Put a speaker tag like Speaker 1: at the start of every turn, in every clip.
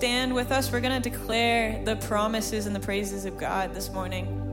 Speaker 1: Stand with us. We're going to declare the promises and the praises of God this morning.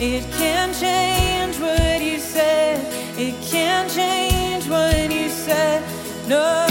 Speaker 2: It
Speaker 1: can change what you said. It can change what you said. No.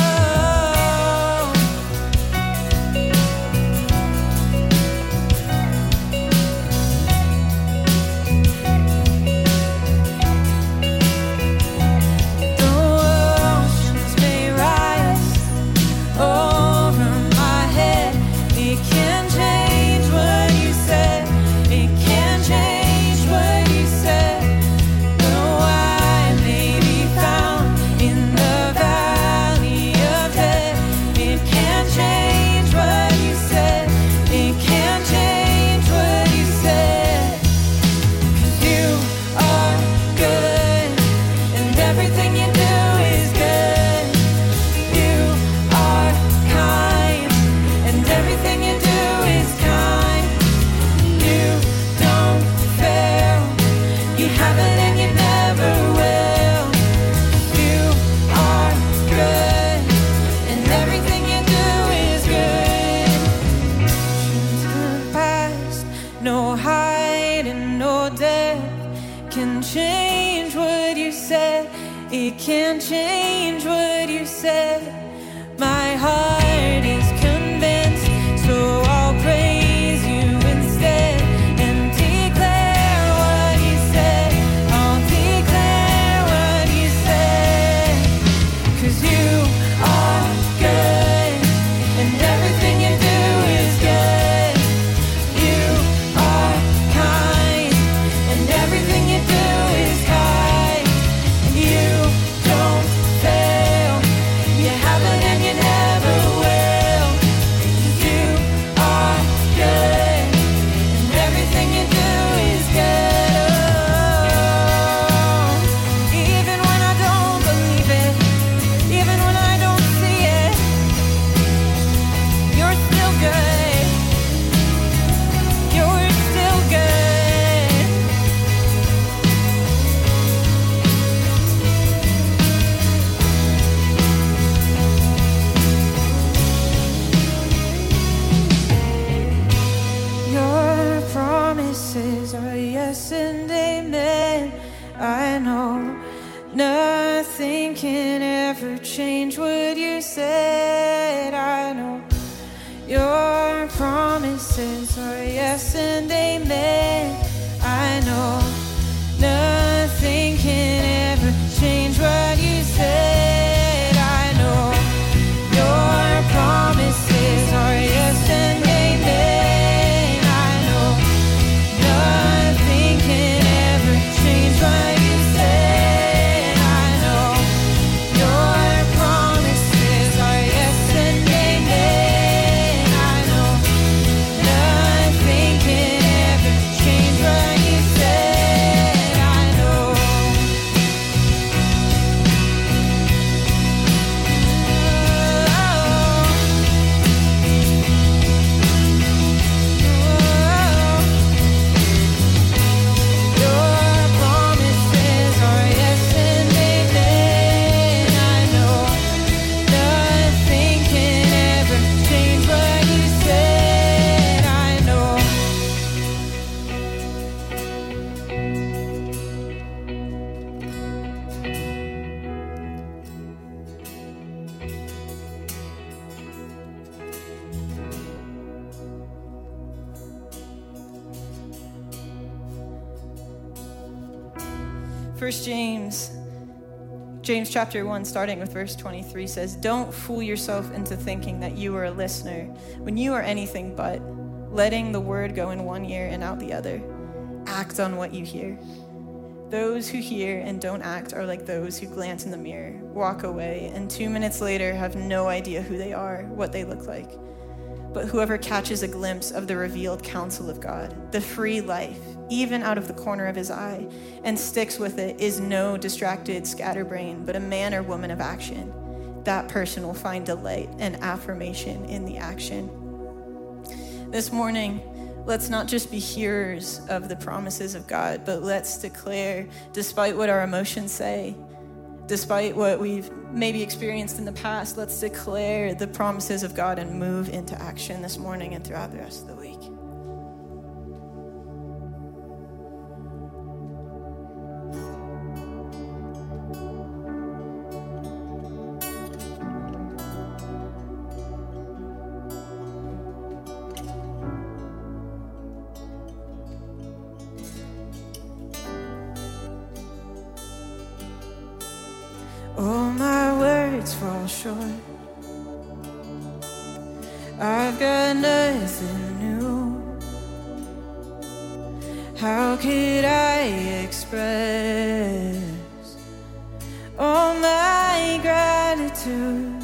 Speaker 1: James chapter 1 starting with verse 23 says don't fool yourself into thinking that you are a listener when you are anything but letting the word go in one ear and out the other. Act on what you hear. Those who hear and don't act are like those who glance in the mirror walk away and 2 minutes later have no idea who they are what they look like but whoever catches a glimpse of the revealed counsel of God, the free life, even out of the corner of his eye, and sticks with it is no distracted scatterbrain, but a man or woman of action. That person will find delight and affirmation in the action. This morning, let's not just be hearers of the promises of God, but let's declare, despite what our emotions say, despite what we've maybe experienced in the past, let's declare the promises of God and move into action this morning and throughout the rest of the week. hearts fall short. I've got nothing new. How could I express all my gratitude?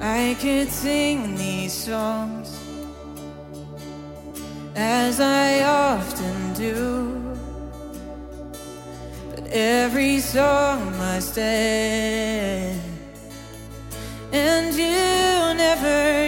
Speaker 1: I could sing these songs as I often do every song I stand, and you
Speaker 3: never.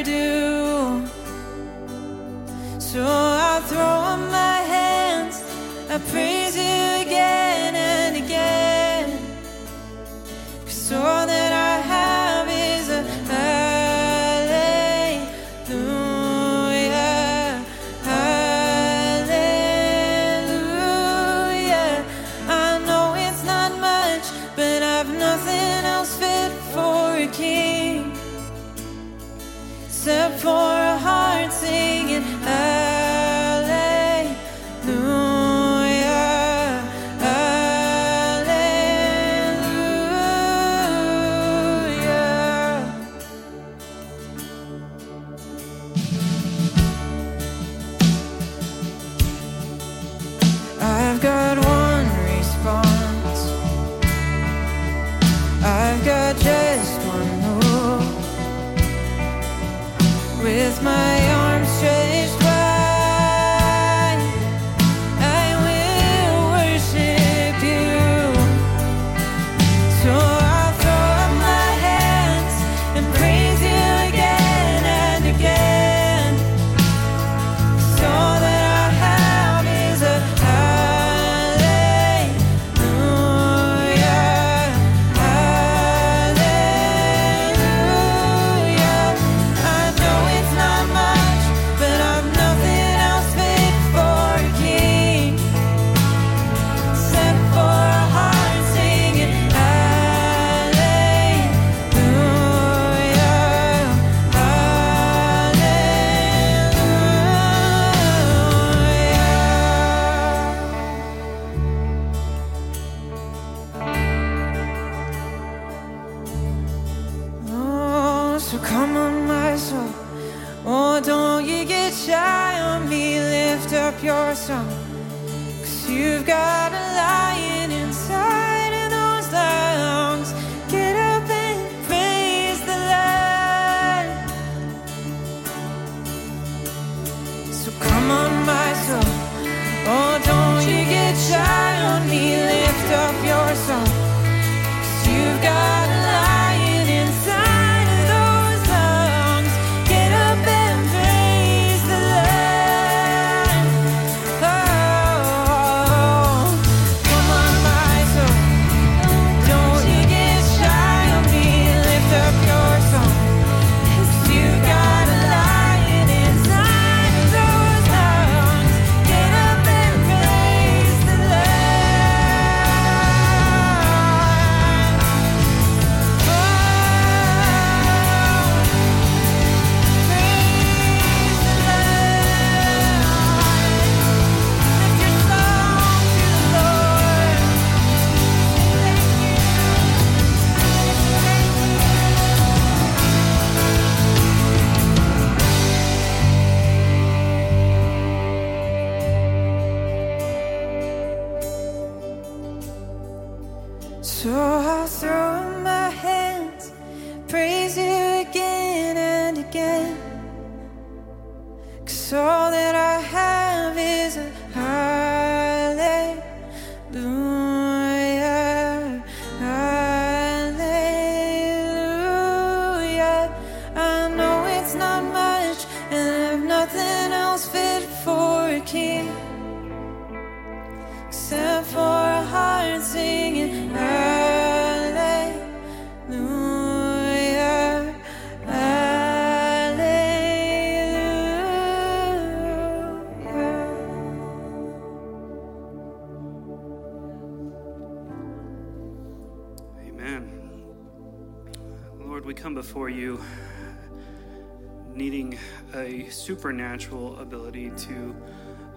Speaker 3: Supernatural ability to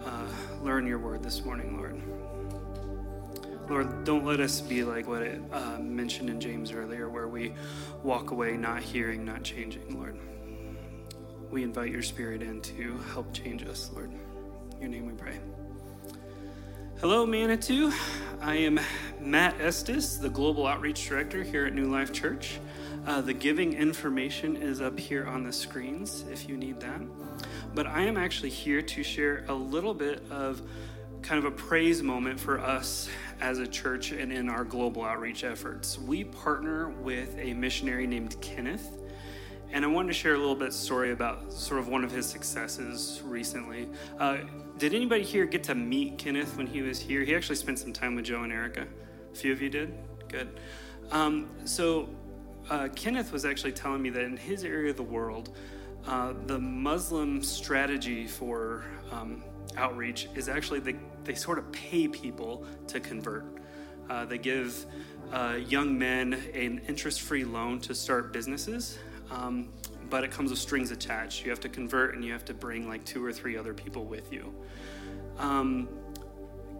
Speaker 3: uh, learn your word this morning, Lord. Lord, don't let us be like what it uh, mentioned in James earlier, where we walk away not hearing, not changing, Lord. We invite your spirit in to help change us, Lord. In your name we pray. Hello, Manitou. I am Matt Estes, the Global Outreach Director here at New Life Church. Uh, the giving information is up here on the screens if you need that. But I am actually here to share a little bit of kind of a praise moment for us as a church and in our global outreach efforts. We partner with a missionary named Kenneth. And I wanted to share a little bit story about sort of one of his successes recently. Uh, did anybody here get to meet Kenneth when he was here? He actually spent some time with Joe and Erica. A few of you did? Good. Um, so uh, Kenneth was actually telling me that in his area of the world, uh, the Muslim strategy for um, outreach is actually they, they sort of pay people to convert. Uh, they give uh, young men an interest free loan to start businesses, um, but it comes with strings attached. You have to convert and you have to bring like two or three other people with you. Um,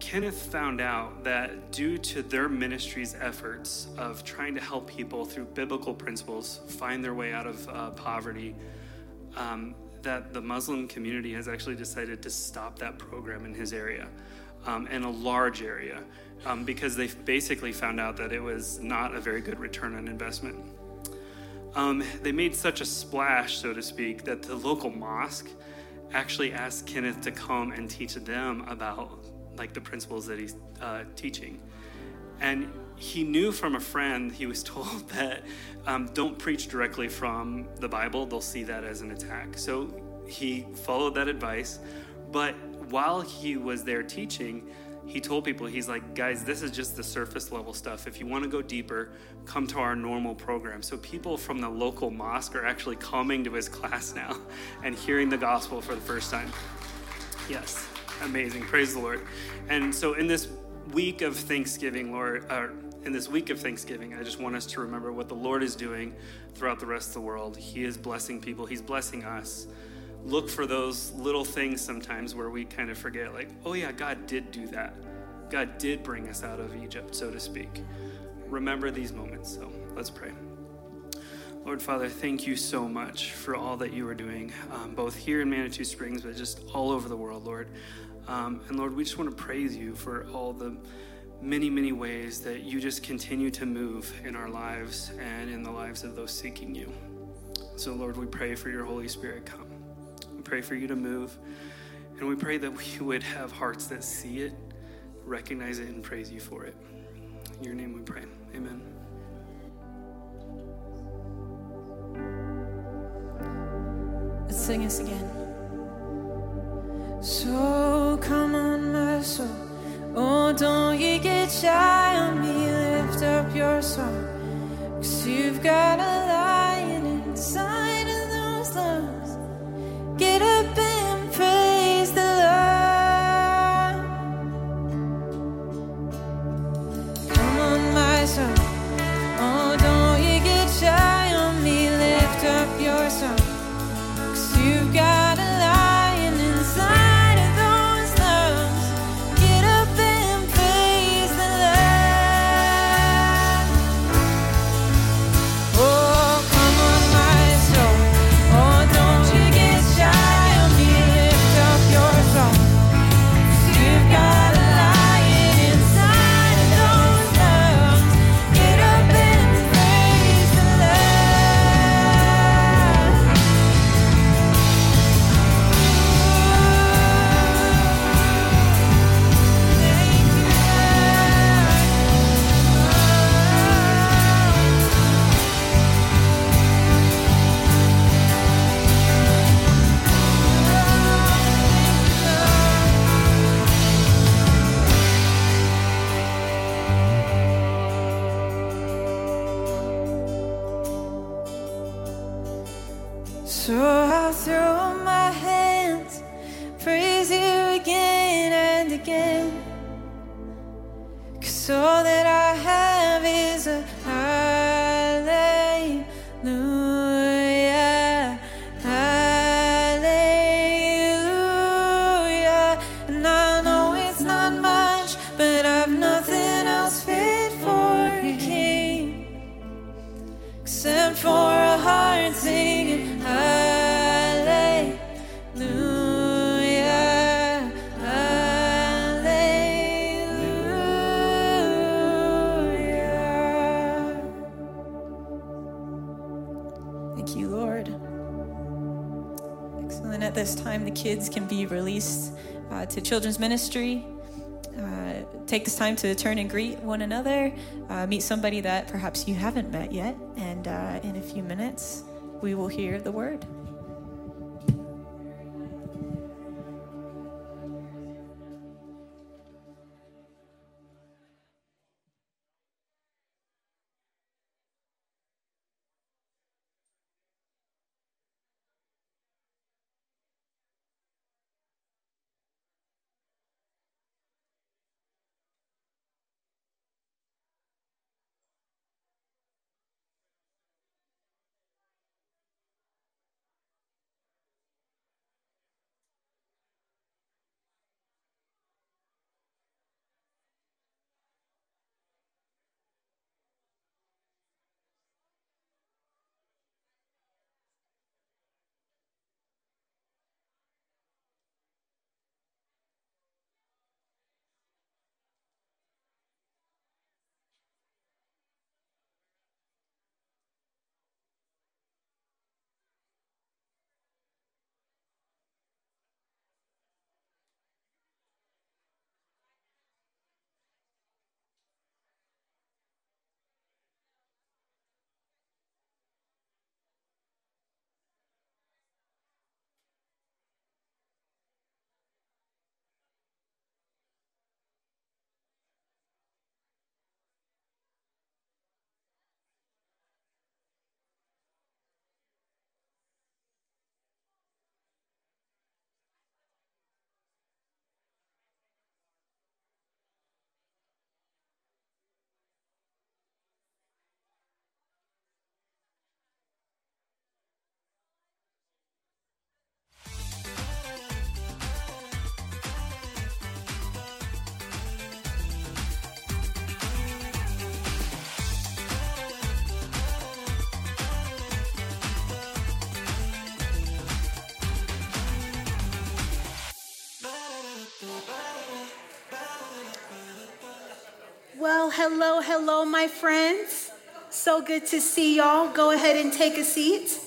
Speaker 3: Kenneth found out that due to their ministry's efforts of trying to help people through biblical principles find their way out of uh, poverty, um, that the Muslim community has actually decided to stop that program in his area, um, in a large area, um, because they basically found out that it was not a very good return on investment. Um, they made such a splash, so to speak, that the local mosque actually asked Kenneth to come and teach them about like the principles that he's uh, teaching. And he knew from a friend, he was told that um, don't preach directly from the Bible, they'll see that as an attack. So he followed that advice. But while he was there teaching, he told people, he's like, guys, this is just the surface level stuff. If you want to go deeper, come to our normal program. So people from the local mosque are actually coming to his class now and hearing the gospel for the first time. Yes, amazing. Praise the Lord. And so in this week of Thanksgiving, Lord, uh, in this week of Thanksgiving, I just want us to remember what the Lord is doing throughout the rest of the world. He is blessing people, He's blessing us. Look for those little things sometimes where we kind of forget, like, oh yeah, God did do that. God did bring us out of Egypt, so to speak. Remember these moments. So let's pray. Lord Father, thank you so much for all that you are doing, um, both here in Manitou Springs, but just all over the world, Lord. Um, and Lord, we just want to praise you for all the many, many ways that you just continue to move in our lives and in the lives of those seeking you. So, Lord, we pray for your Holy Spirit come. Pray for you to move. And we pray that we would have hearts that see it, recognize it, and praise you for it. In your name we pray. Amen.
Speaker 1: Let's sing this again. So come on, my soul. Oh, don't you get shy on me. Lift up your song. Cause you've got a lion inside of those lungs. Get kids can be released uh, to children's ministry. Uh, take this time to turn and greet one another, uh, meet somebody that perhaps you haven't met yet, and uh, in a few minutes, we will hear the word.
Speaker 4: Hello, hello, my friends. So good to see y'all. Go ahead and take a seat.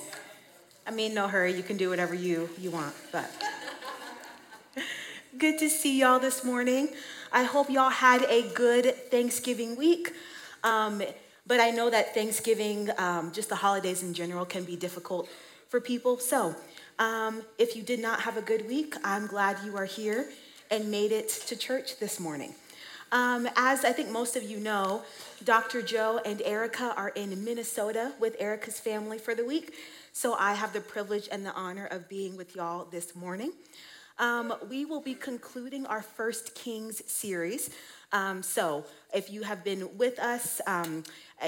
Speaker 4: I mean, no hurry. You can do whatever you, you want, but good to see y'all this morning. I hope y'all had a good Thanksgiving week. Um, but I know that Thanksgiving, um, just the holidays in general, can be difficult for people. So um, if you did not have a good week, I'm glad you are here and made it to church this morning. Um, as I think most of you know, Dr. Joe and Erica are in Minnesota with Erica's family for the week. So I have the privilege and the honor of being with y'all this morning. Um, we will be concluding our First Kings series. Um, so if you have been with us um,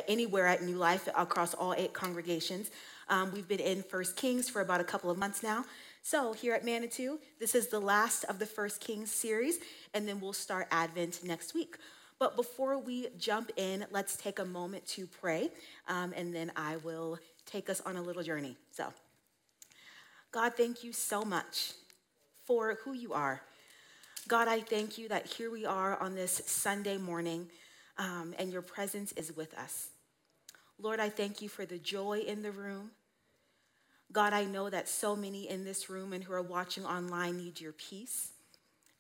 Speaker 4: anywhere at New Life across all eight congregations, um, we've been in First Kings for about a couple of months now. So, here at Manitou, this is the last of the First Kings series, and then we'll start Advent next week. But before we jump in, let's take a moment to pray, um, and then I will take us on a little journey. So, God, thank you so much for who you are. God, I thank you that here we are on this Sunday morning, um, and your presence is with us. Lord, I thank you for the joy in the room. God, I know that so many in this room and who are watching online need your peace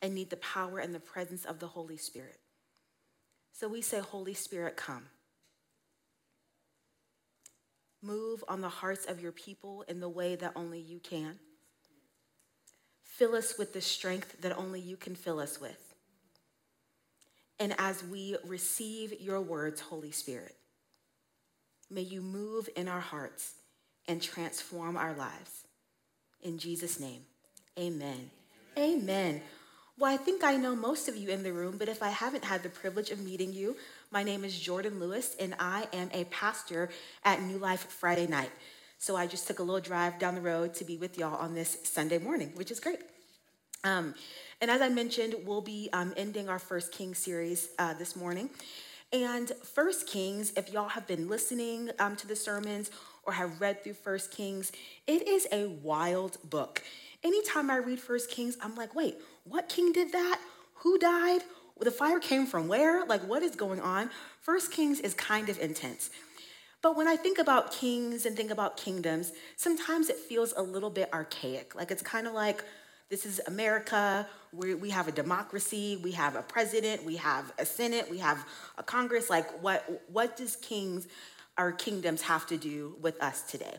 Speaker 4: and need the power and the presence of the Holy Spirit. So we say, Holy Spirit, come. Move on the hearts of your people in the way that only you can. Fill us with the strength that only you can fill us with. And as we receive your words, Holy Spirit, may you move in our hearts and transform our lives. In Jesus' name, amen. Amen. Well, I think I know most of you in the room, but if I haven't had the privilege of meeting you, my name is Jordan Lewis, and I am a pastor at New Life Friday night. So I just took a little drive down the road to be with y'all on this Sunday morning, which is great. Um, and as I mentioned, we'll be um, ending our First Kings series uh, this morning. And First Kings, if y'all have been listening um, to the sermons or have read through First Kings, it is a wild book. Anytime I read First Kings, I'm like, wait, what king did that? Who died? The fire came from where? Like, what is going on? First Kings is kind of intense. But when I think about kings and think about kingdoms, sometimes it feels a little bit archaic. Like it's kind of like this is America, we we have a democracy, we have a president, we have a senate, we have a Congress. Like what, what does kings or kingdoms have to do with us today?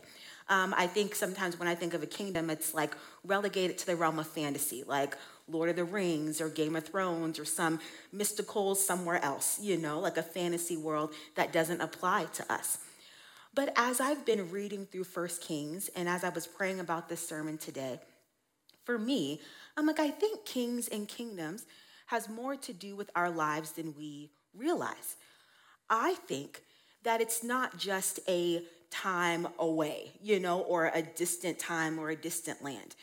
Speaker 4: Um, I think sometimes when I think of a kingdom, it's like relegated to the realm of fantasy, like Lord of the Rings or Game of Thrones or some mystical somewhere else, you know, like a fantasy world that doesn't apply to us. But as I've been reading through First Kings and as I was praying about this sermon today, for me, I'm like, I think kings and kingdoms has more to do with our lives than we realize. I think that it's not just a time away, you know, or a distant time or a distant land.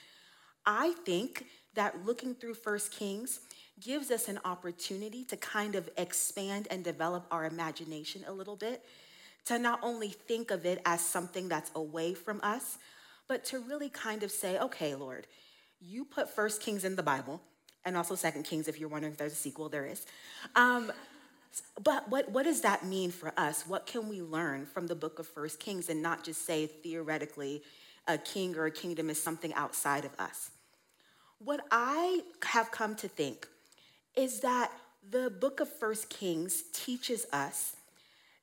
Speaker 4: I think that looking through First Kings gives us an opportunity to kind of expand and develop our imagination a little bit, to not only think of it as something that's away from us, but to really kind of say, okay, Lord, you put First Kings in the Bible, and also Second Kings, if you're wondering if there's a sequel, there is. Um, but what, what does that mean for us? What can we learn from the book of First Kings and not just say theoretically a king or a kingdom is something outside of us? What I have come to think is that the book of First Kings teaches us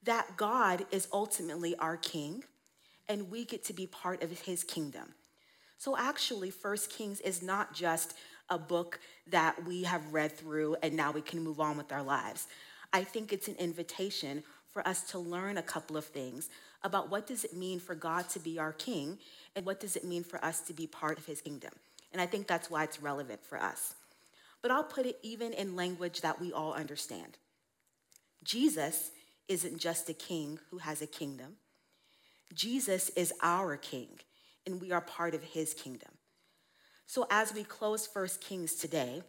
Speaker 4: that God is ultimately our king and we get to be part of his kingdom. So actually, First Kings is not just a book that we have read through and now we can move on with our lives. I think it's an invitation for us to learn a couple of things about what does it mean for God to be our king and what does it mean for us to be part of his kingdom. And I think that's why it's relevant for us. But I'll put it even in language that we all understand. Jesus isn't just a king who has a kingdom. Jesus is our king, and we are part of his kingdom. So as we close First Kings today,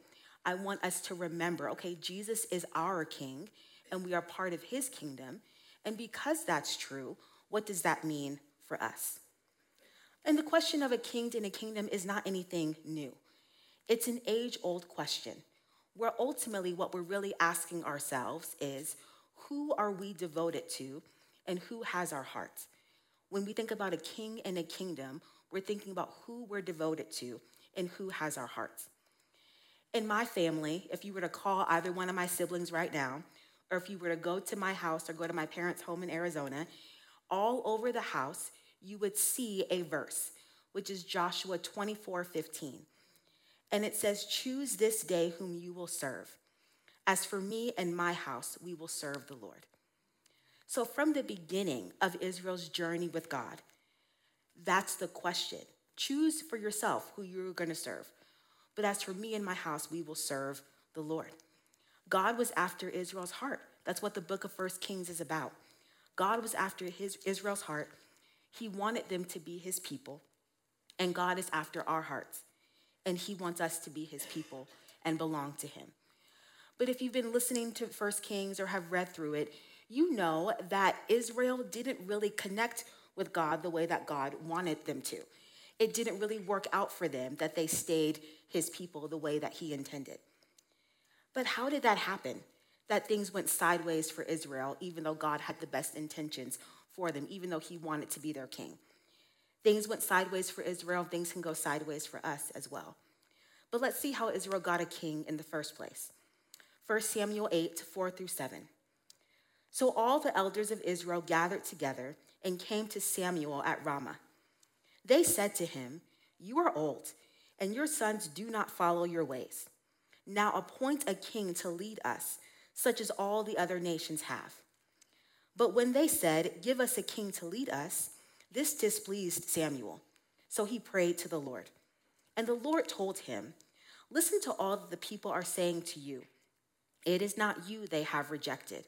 Speaker 4: I want us to remember okay, Jesus is our king, and we are part of his kingdom. And because that's true, what does that mean for us? And the question of a king and a kingdom is not anything new. It's an age old question where ultimately what we're really asking ourselves is who are we devoted to and who has our hearts? When we think about a king and a kingdom, we're thinking about who we're devoted to and who has our hearts. In my family, if you were to call either one of my siblings right now, or if you were to go to my house or go to my parents' home in Arizona, all over the house, you would see a verse, which is Joshua 24 15. And it says, Choose this day whom you will serve. As for me and my house, we will serve the Lord. So, from the beginning of Israel's journey with God, that's the question. Choose for yourself who you're going to serve. But as for me and my house, we will serve the Lord. God was after Israel's heart. That's what the book of First Kings is about. God was after his Israel's heart. He wanted them to be his people. And God is after our hearts. And he wants us to be his people and belong to him. But if you've been listening to First Kings or have read through it, you know that Israel didn't really connect with God the way that God wanted them to. It didn't really work out for them that they stayed his people the way that he intended. But how did that happen? That things went sideways for Israel, even though God had the best intentions for them, even though he wanted to be their king. Things went sideways for Israel, things can go sideways for us as well. But let's see how Israel got a king in the first place. 1 Samuel 8, 4 through 7. So all the elders of Israel gathered together and came to Samuel at Ramah. They said to him, You are old, and your sons do not follow your ways. Now appoint a king to lead us, such as all the other nations have. But when they said, Give us a king to lead us, this displeased Samuel. So he prayed to the Lord. And the Lord told him, Listen to all that the people are saying to you. It is not you they have rejected,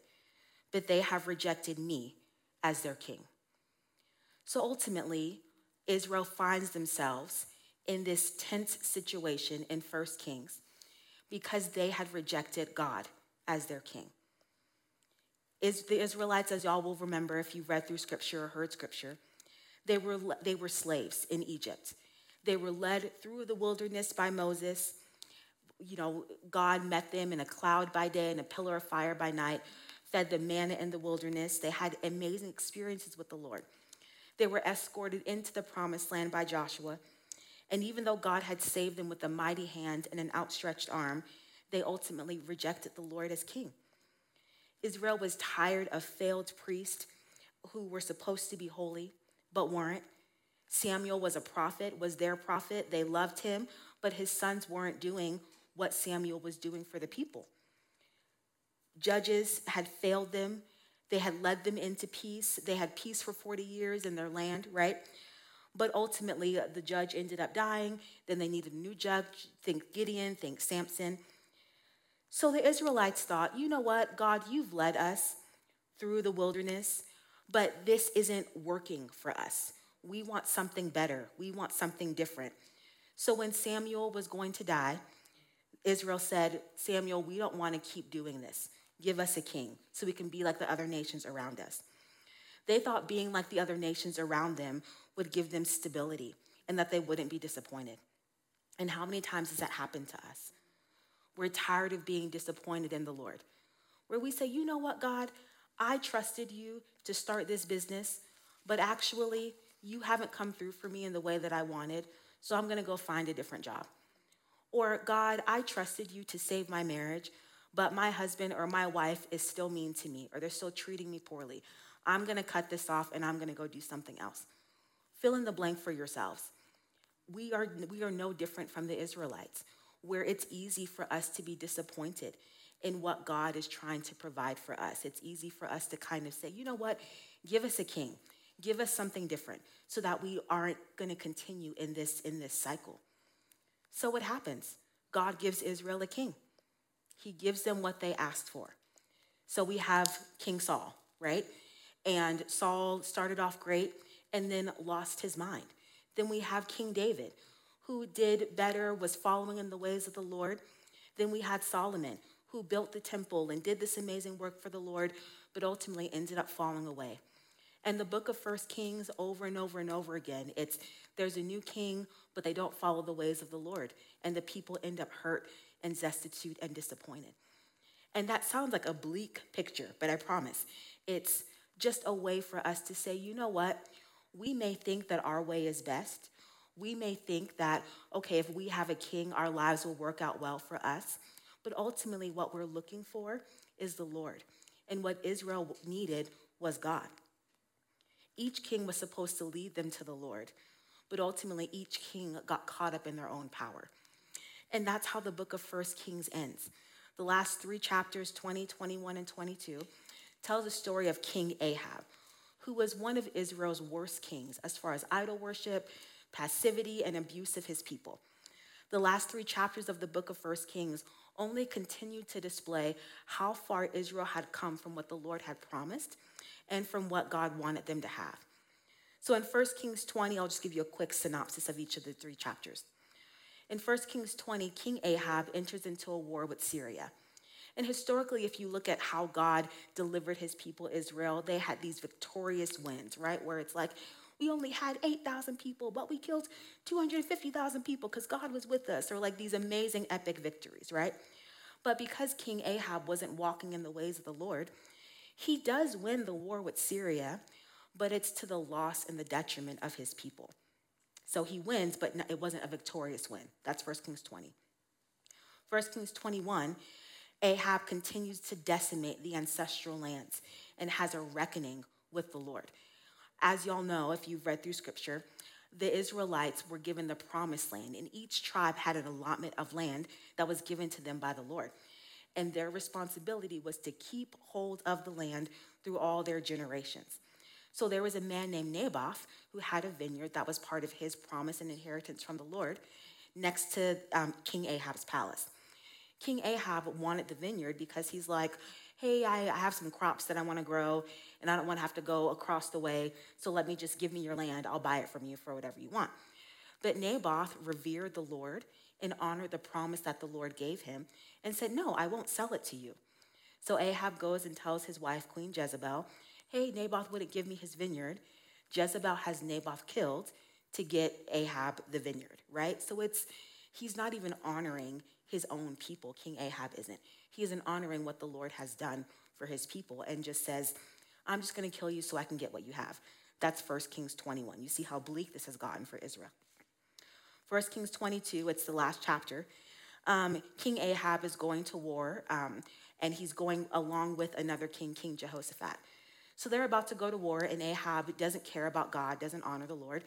Speaker 4: but they have rejected me as their king. So ultimately, Israel finds themselves in this tense situation in 1 Kings because they had rejected God as their king. Is the Israelites, as y'all will remember if you've read through scripture or heard scripture, they were, they were slaves in Egypt. They were led through the wilderness by Moses. You know, God met them in a cloud by day and a pillar of fire by night fed them manna in the wilderness. They had amazing experiences with the Lord. They were escorted into the promised land by Joshua. And even though God had saved them with a mighty hand and an outstretched arm, they ultimately rejected the Lord as king. Israel was tired of failed priests who were supposed to be holy but weren't. Samuel was a prophet, was their prophet. They loved him, but his sons weren't doing what Samuel was doing for the people. Judges had failed them. They had led them into peace. They had peace for 40 years in their land, right? But ultimately, the judge ended up dying. Then they needed a new judge. Think Gideon, think Samson. So the Israelites thought, you know what, God, you've led us through the wilderness, but this isn't working for us. We want something better. We want something different. So when Samuel was going to die, Israel said, Samuel, we don't want to keep doing this. Give us a king so we can be like the other nations around us. They thought being like the other nations around them would give them stability and that they wouldn't be disappointed. And how many times has that happened to us? We're tired of being disappointed in the Lord, where we say, you know what, God, I trusted you to start this business, but actually, you haven't come through for me in the way that I wanted, so I'm gonna go find a different job. Or, God, I trusted you to save my marriage, but my husband or my wife is still mean to me, or they're still treating me poorly. I'm gonna cut this off and I'm gonna go do something else. Fill in the blank for yourselves. We are, we are no different from the Israelites, where it's easy for us to be disappointed in what God is trying to provide for us. It's easy for us to kind of say, you know what, give us a king, give us something different, so that we aren't gonna continue in this, in this cycle. So what happens? God gives Israel a king. He gives them what they asked for. So we have King Saul, right? And Saul started off great and then lost his mind. Then we have King David, who did better, was following in the ways of the Lord. Then we had Solomon, who built the temple and did this amazing work for the Lord, but ultimately ended up falling away. And the book of First Kings, over and over and over again, it's there's a new king, but they don't follow the ways of the Lord. And the people end up hurt and destitute and disappointed. And that sounds like a bleak picture, but I promise it's just a way for us to say, you know what? We may think that our way is best. We may think that, okay, if we have a king, our lives will work out well for us. But ultimately, what we're looking for is the Lord. And what Israel needed was God. Each king was supposed to lead them to the Lord, but ultimately, each king got caught up in their own power. And that's how the book of First Kings ends. The last three chapters, 20, 21, and 22, tell the story of King Ahab, who was one of Israel's worst kings as far as idol worship, passivity, and abuse of his people. The last three chapters of the book of First Kings only continue to display how far Israel had come from what the Lord had promised and from what God wanted them to have. So in 1 Kings 20, I'll just give you a quick synopsis of each of the three chapters. In 1 Kings 20, King Ahab enters into a war with Syria. And historically, if you look at how God delivered his people Israel, they had these victorious wins, right? Where it's like, we only had 8,000 people, but we killed 250,000 people because God was with us, or like these amazing epic victories, right? But because King Ahab wasn't walking in the ways of the Lord, he does win the war with Syria, but it's to the loss and the detriment of his people. So he wins, but it wasn't a victorious win. That's 1 Kings 20. 1 Kings 21, Ahab continues to decimate the ancestral lands and has a reckoning with the Lord. As y'all know, if you've read through scripture, the Israelites were given the promised land, and each tribe had an allotment of land that was given to them by the Lord and their responsibility was to keep hold of the land through all their generations. So there was a man named Naboth who had a vineyard that was part of his promise and inheritance from the Lord next to um, King Ahab's palace. King Ahab wanted the vineyard because he's like, hey, I, I have some crops that I want to grow and I don't want to have to go across the way. So let me just give me your land. I'll buy it from you for whatever you want. But Naboth revered the Lord and honored the promise that the Lord gave him and said, No, I won't sell it to you. So Ahab goes and tells his wife, Queen Jezebel, Hey, Naboth wouldn't give me his vineyard. Jezebel has Naboth killed to get Ahab the vineyard, right? So it's, he's not even honoring his own people. King Ahab isn't. He isn't honoring what the Lord has done for his people and just says, I'm just going to kill you so I can get what you have. That's 1 Kings 21. You see how bleak this has gotten for Israel. 1 Kings 22, it's the last chapter. Um, king Ahab is going to war, um, and he's going along with another king, King Jehoshaphat. So they're about to go to war, and Ahab doesn't care about God, doesn't honor the Lord,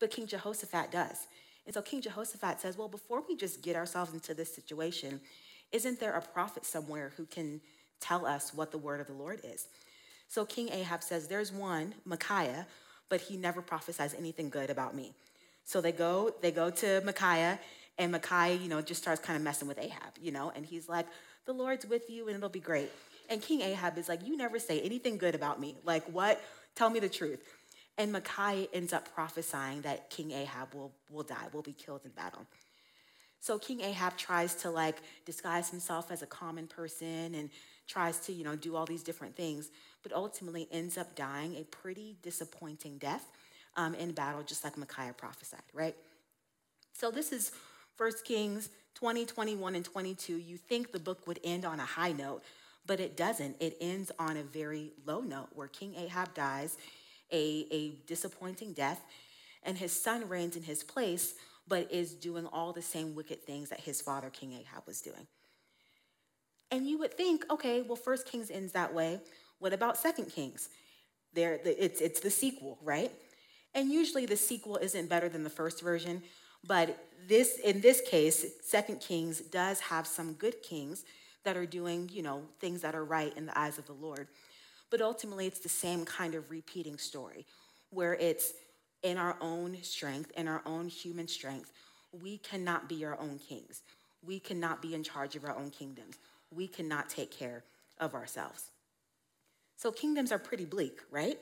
Speaker 4: but King Jehoshaphat does. And so King Jehoshaphat says, Well, before we just get ourselves into this situation, isn't there a prophet somewhere who can tell us what the word of the Lord is? So King Ahab says, There's one, Micaiah, but he never prophesies anything good about me. So they go, they go to Micaiah, and Micaiah, you know, just starts kind of messing with Ahab, you know, and he's like, The Lord's with you and it'll be great. And King Ahab is like, You never say anything good about me. Like, what? Tell me the truth. And Micaiah ends up prophesying that King Ahab will, will die, will be killed in battle. So King Ahab tries to like disguise himself as a common person and tries to, you know, do all these different things, but ultimately ends up dying a pretty disappointing death um, in battle, just like Micaiah prophesied, right? So this is 1 Kings 20, 21, and 22. You think the book would end on a high note, but it doesn't. It ends on a very low note where King Ahab dies a, a disappointing death, and his son reigns in his place, but is doing all the same wicked things that his father, King Ahab, was doing. And you would think, okay, well, First Kings ends that way. What about Second Kings? There, it's, it's the sequel, right? And usually the sequel isn't better than the first version, but this, in this case, Second Kings does have some good kings that are doing, you know, things that are right in the eyes of the Lord. But ultimately, it's the same kind of repeating story where it's in our own strength, in our own human strength. We cannot be our own kings. We cannot be in charge of our own kingdoms. We cannot take care of ourselves. So, kingdoms are pretty bleak, right?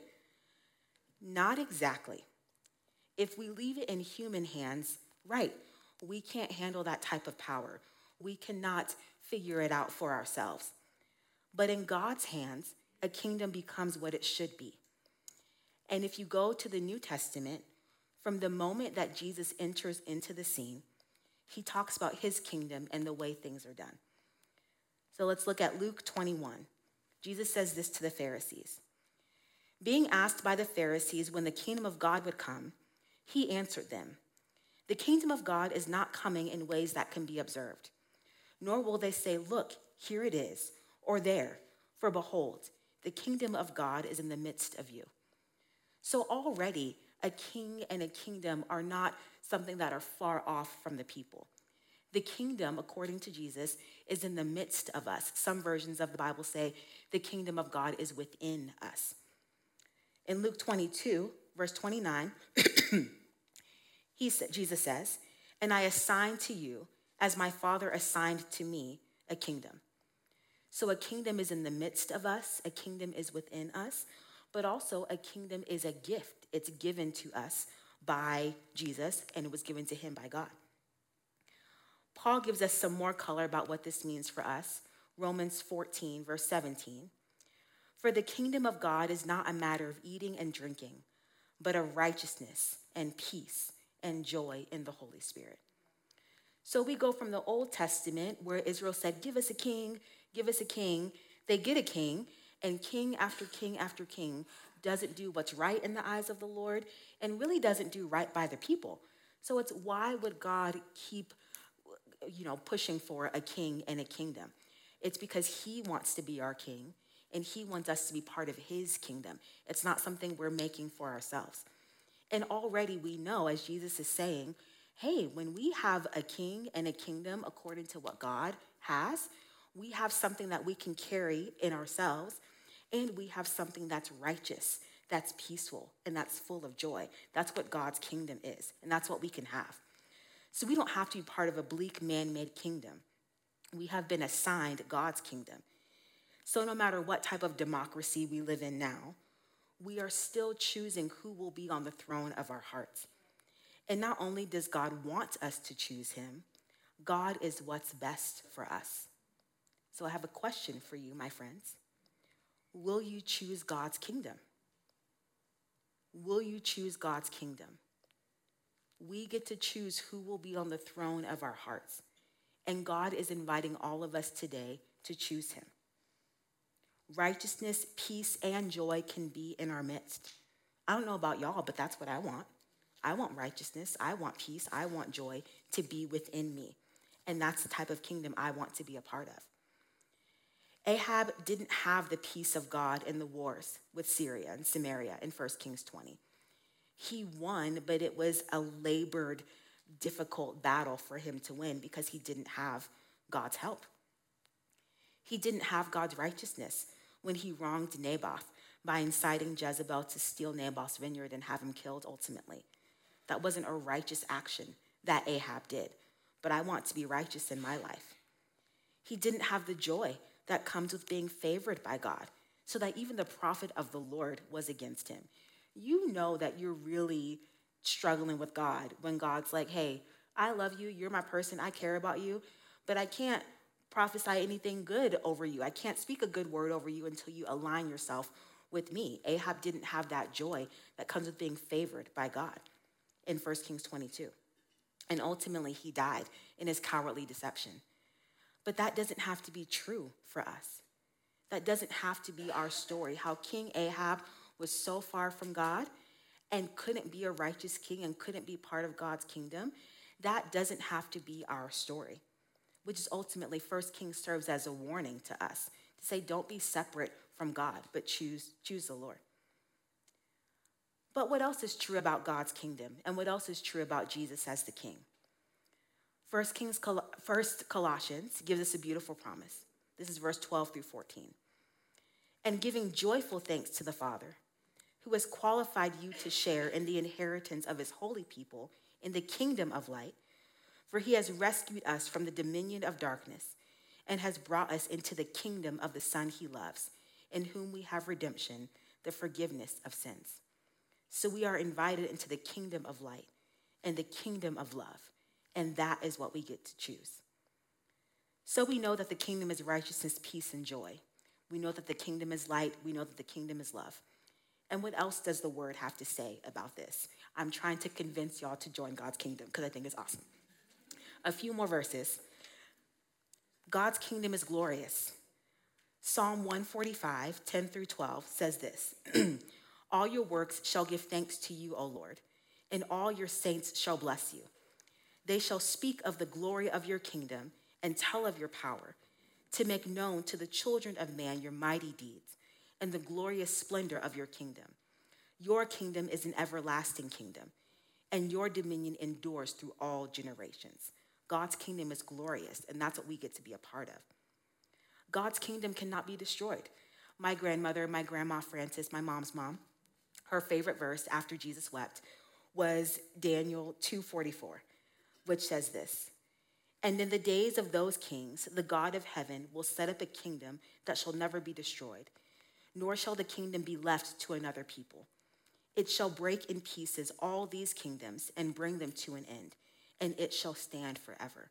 Speaker 4: Not exactly. If we leave it in human hands, right, we can't handle that type of power. We cannot figure it out for ourselves. But in God's hands, a kingdom becomes what it should be. And if you go to the New Testament, from the moment that Jesus enters into the scene, he talks about his kingdom and the way things are done. So let's look at Luke 21. Jesus says this to the Pharisees. Being asked by the Pharisees when the kingdom of God would come, he answered them The kingdom of God is not coming in ways that can be observed, nor will they say, Look, here it is, or there, for behold, the kingdom of God is in the midst of you. So already, a king and a kingdom are not something that are far off from the people. The kingdom, according to Jesus, is in the midst of us. Some versions of the Bible say the kingdom of God is within us. In Luke 22, verse 29, he Jesus says, And I assign to you, as my Father assigned to me, a kingdom so a kingdom is in the midst of us, a kingdom is within us, but also a kingdom is a gift. It's given to us by Jesus, and it was given to him by God. Paul gives us some more color about what this means for us. Romans 14, verse 17. For the kingdom of God is not a matter of eating and drinking, but of righteousness and peace and joy in the Holy Spirit. So we go from the Old Testament, where Israel said, Give us a king, give us a king. They get a king, and king after king after king doesn't do what's right in the eyes of the Lord and really doesn't do right by the people. So it's why would God keep you know pushing for a king and a kingdom? It's because he wants to be our king and he wants us to be part of his kingdom. It's not something we're making for ourselves. And already we know as Jesus is saying, hey, when we have a king and a kingdom according to what God has, we have something that we can carry in ourselves, and we have something that's righteous, that's peaceful, and that's full of joy. That's what God's kingdom is, and that's what we can have. So we don't have to be part of a bleak man made kingdom. We have been assigned God's kingdom. So no matter what type of democracy we live in now, we are still choosing who will be on the throne of our hearts. And not only does God want us to choose him, God is what's best for us. So I have a question for you, my friends. Will you choose God's kingdom? Will you choose God's kingdom? We get to choose who will be on the throne of our hearts. And God is inviting all of us today to choose him. Righteousness, peace, and joy can be in our midst. I don't know about y'all, but that's what I want. I want righteousness, I want peace, I want joy to be within me. And that's the type of kingdom I want to be a part of. Ahab didn't have the peace of God in the wars with Syria and Samaria in 1 Kings 20. He won, but it was a labored, difficult battle for him to win because he didn't have God's help. He didn't have God's righteousness when he wronged Naboth by inciting Jezebel to steal Naboth's vineyard and have him killed ultimately. That wasn't a righteous action that Ahab did, but I want to be righteous in my life. He didn't have the joy that comes with being favored by God, so that even the prophet of the Lord was against him. You know that you're really struggling with God when God's like, hey, I love you, you're my person, I care about you, but I can't prophesy anything good over you. I can't speak a good word over you until you align yourself with me. Ahab didn't have that joy that comes with being favored by God in 1 Kings 22. And ultimately, he died in his cowardly deception. But that doesn't have to be true for us. That doesn't have to be our story. How King Ahab was so far from God and couldn't be a righteous king and couldn't be part of God's kingdom, that doesn't have to be our story, which is ultimately First Kings serves as a warning to us to say, don't be separate from God, but choose, choose the Lord. But what else is true about God's kingdom? And what else is true about Jesus as the king? First Kings, First Colossians gives us a beautiful promise. This is verse 12 through 14. And giving joyful thanks to the Father, who has qualified you to share in the inheritance of his holy people in the kingdom of light, for he has rescued us from the dominion of darkness and has brought us into the kingdom of the Son he loves, in whom we have redemption, the forgiveness of sins. So we are invited into the kingdom of light and the kingdom of love, and that is what we get to choose. So we know that the kingdom is righteousness, peace, and joy. We know that the kingdom is light. We know that the kingdom is love. And what else does the word have to say about this? I'm trying to convince y'all to join God's kingdom because I think it's awesome. A few more verses. God's kingdom is glorious. Psalm 145, 10 through 12 says this All your works shall give thanks to you, O Lord, and all your saints shall bless you. They shall speak of the glory of your kingdom and tell of your power, to make known to the children of man your mighty deeds and the glorious splendor of your kingdom. Your kingdom is an everlasting kingdom, and your dominion endures through all generations. God's kingdom is glorious, and that's what we get to be a part of. God's kingdom cannot be destroyed. My grandmother, my grandma Frances, my mom's mom, her favorite verse after Jesus wept was Daniel 2:44, which says this: And in the days of those kings, the God of heaven will set up a kingdom that shall never be destroyed, nor shall the kingdom be left to another people. It shall break in pieces all these kingdoms and bring them to an end, and it shall stand forever.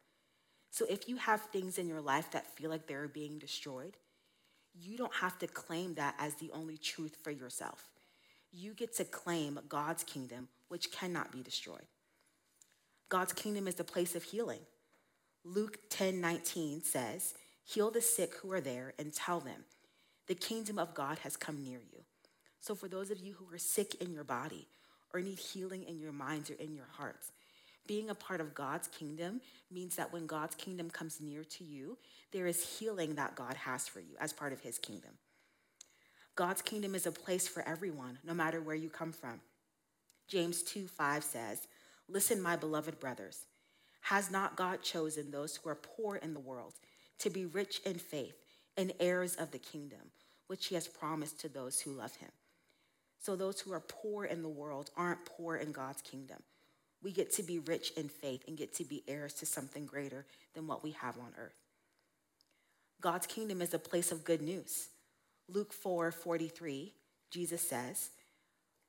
Speaker 4: So if you have things in your life that feel like they're being destroyed, you don't have to claim that as the only truth for yourself you get to claim God's kingdom, which cannot be destroyed. God's kingdom is the place of healing. Luke 10 19 says, Heal the sick who are there and tell them, the kingdom of God has come near you. So, for those of you who are sick in your body or need healing in your minds or in your hearts, being a part of God's kingdom means that when God's kingdom comes near to you, there is healing that God has for you as part of his kingdom. God's kingdom is a place for everyone, no matter where you come from. James 2 5 says, Listen, my beloved brothers, has not God chosen those who are poor in the world to be rich in faith and heirs of the kingdom, which he has promised to those who love him? So those who are poor in the world aren't poor in God's kingdom. We get to be rich in faith and get to be heirs to something greater than what we have on earth. God's kingdom is a place of good news. Luke 4 43, Jesus says,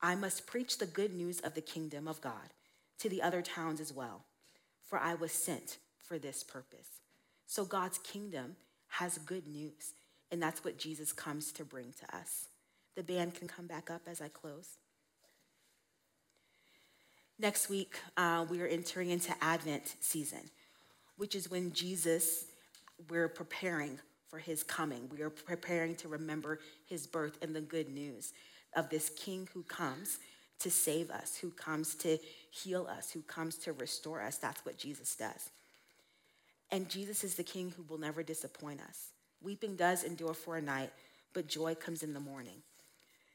Speaker 4: I must preach the good news of the kingdom of God to the other towns as well, for I was sent for this purpose. So God's kingdom has good news, and that's what Jesus comes to bring to us. The band can come back up as I close. Next week, uh, we are entering into Advent season, which is when Jesus, we're preparing for his coming. We are preparing to remember his birth and the good news of this king who comes to save us, who comes to heal us, who comes to restore us. That's what Jesus does. And Jesus is the king who will never disappoint us. Weeping does endure for a night, but joy comes in the morning.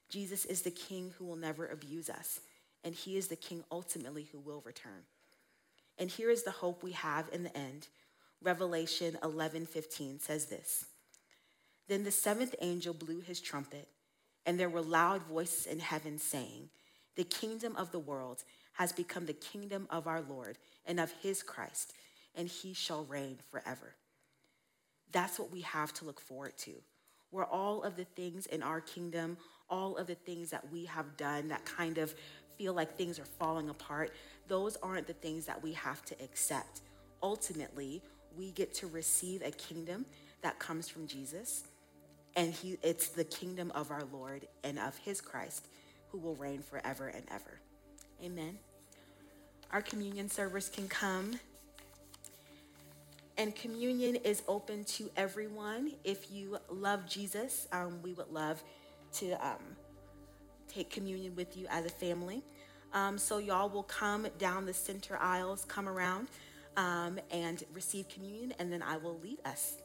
Speaker 4: Jesus is the king who will never abuse us, and he is the king ultimately who will return. And here is the hope we have in the end. Revelation 11:15 says this. Then the seventh angel blew his trumpet, and there were loud voices in heaven saying, "The kingdom of the world has become the kingdom of our Lord and of his Christ, and he shall reign forever." That's what we have to look forward to. Where all of the things in our kingdom, all of the things that we have done that kind of feel like things are falling apart, those aren't the things that we have to accept. Ultimately, we get to receive a kingdom that comes from Jesus, and he, it's the kingdom of our Lord and of his Christ who will reign forever and ever. Amen. Our communion servers can come. And communion is open to everyone. If you love Jesus, um, we would love to um, take communion with you as a family. Um, so, y'all will come down the center aisles, come around, um, and receive communion, and then I will lead us.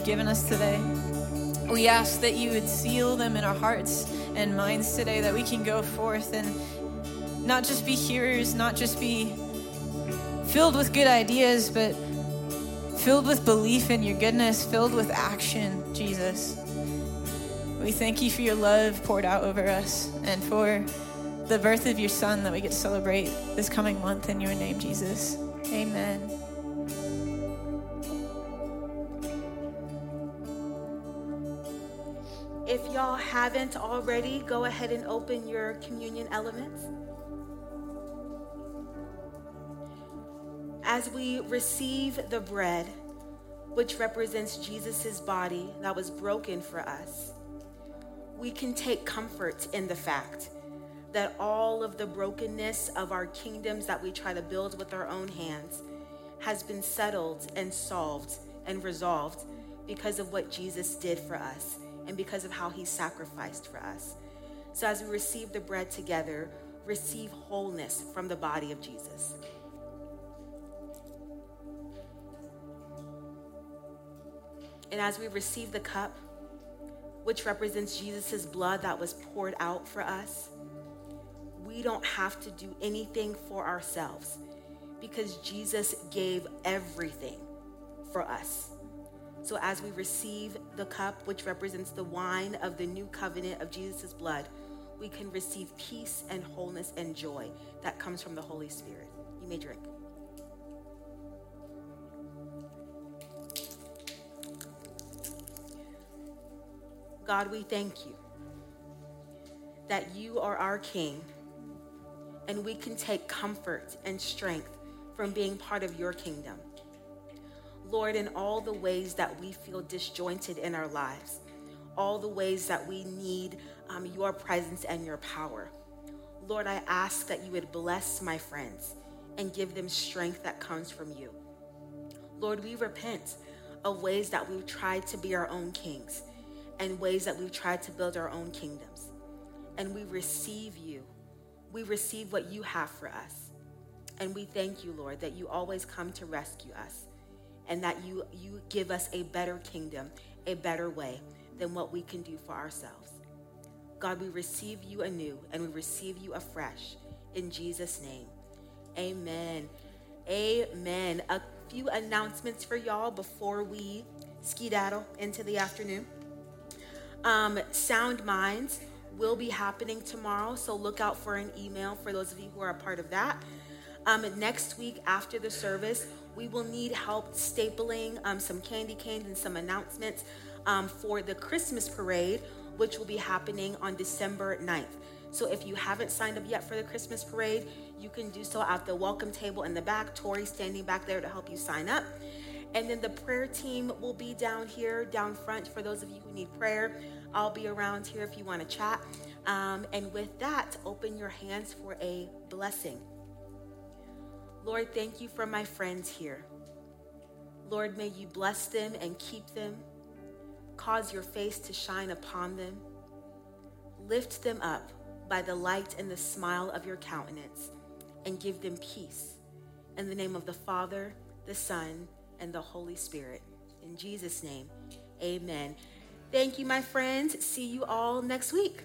Speaker 2: You've given us today. We ask that you would seal them in our hearts and minds today, that we can go forth and not just be hearers, not just be filled with good ideas, but filled with belief in your goodness, filled with action, Jesus. We thank you for your love poured out over us and for the birth of your son that we get to celebrate this coming month in your name, Jesus. Amen.
Speaker 4: If y'all haven't already, go ahead and open your communion elements. As we receive the bread, which represents Jesus' body that was broken for us, we can take comfort in the fact that all of the brokenness of our kingdoms that we try to build with our own hands has been settled and solved and resolved because of what Jesus did for us and because of how he sacrificed for us. So as we receive the bread together, receive wholeness from the body of Jesus. And as we receive the cup, which represents Jesus' blood that was poured out for us, we don't have to do anything for ourselves because Jesus gave everything for us. So as we receive the cup, which represents the wine of the new covenant of Jesus' blood, we can receive peace and wholeness and joy that comes from the Holy Spirit. You may drink. God, we thank you that you are our King and we can take comfort and strength from being part of your kingdom. Lord, in all the ways that we feel disjointed in our lives, all the ways that we need um, your presence and your power. Lord, I ask that you would bless my friends and give them strength that comes from you. Lord, we repent of ways that we've tried to be our own kings and ways that we've tried to build our own kingdoms. And we receive you. We receive what you have for us. And we thank you, Lord, that you always come to rescue us and that you, you give us a better kingdom, a better way than what we can do for ourselves. God, we receive you anew and we receive you afresh. In Jesus' name, amen. Amen. A few announcements for y'all before we skedaddle into the afternoon. Um, Sound Minds will be happening tomorrow, so look out for an email for those of you who are a part of that. Um, next week after the service, we will need help stapling um, some candy canes and some announcements um, for the Christmas parade, which will be happening on December 9th. So if you haven't signed up yet for the Christmas parade, you can do so at the welcome table in the back. Tori standing back there to help you sign up. And then the prayer team will be down here, down front, for those of you who need prayer. I'll be around here if you want to chat. Um, and with that, open your hands for a blessing. Lord, thank you for my friends here. Lord, may you bless them and keep them, cause your face to shine upon them, lift them up by the light and the smile of your countenance, and give them peace. In the name of the Father, the Son, and the Holy Spirit. In Jesus' name, amen. Thank you, my friends. See you all next week.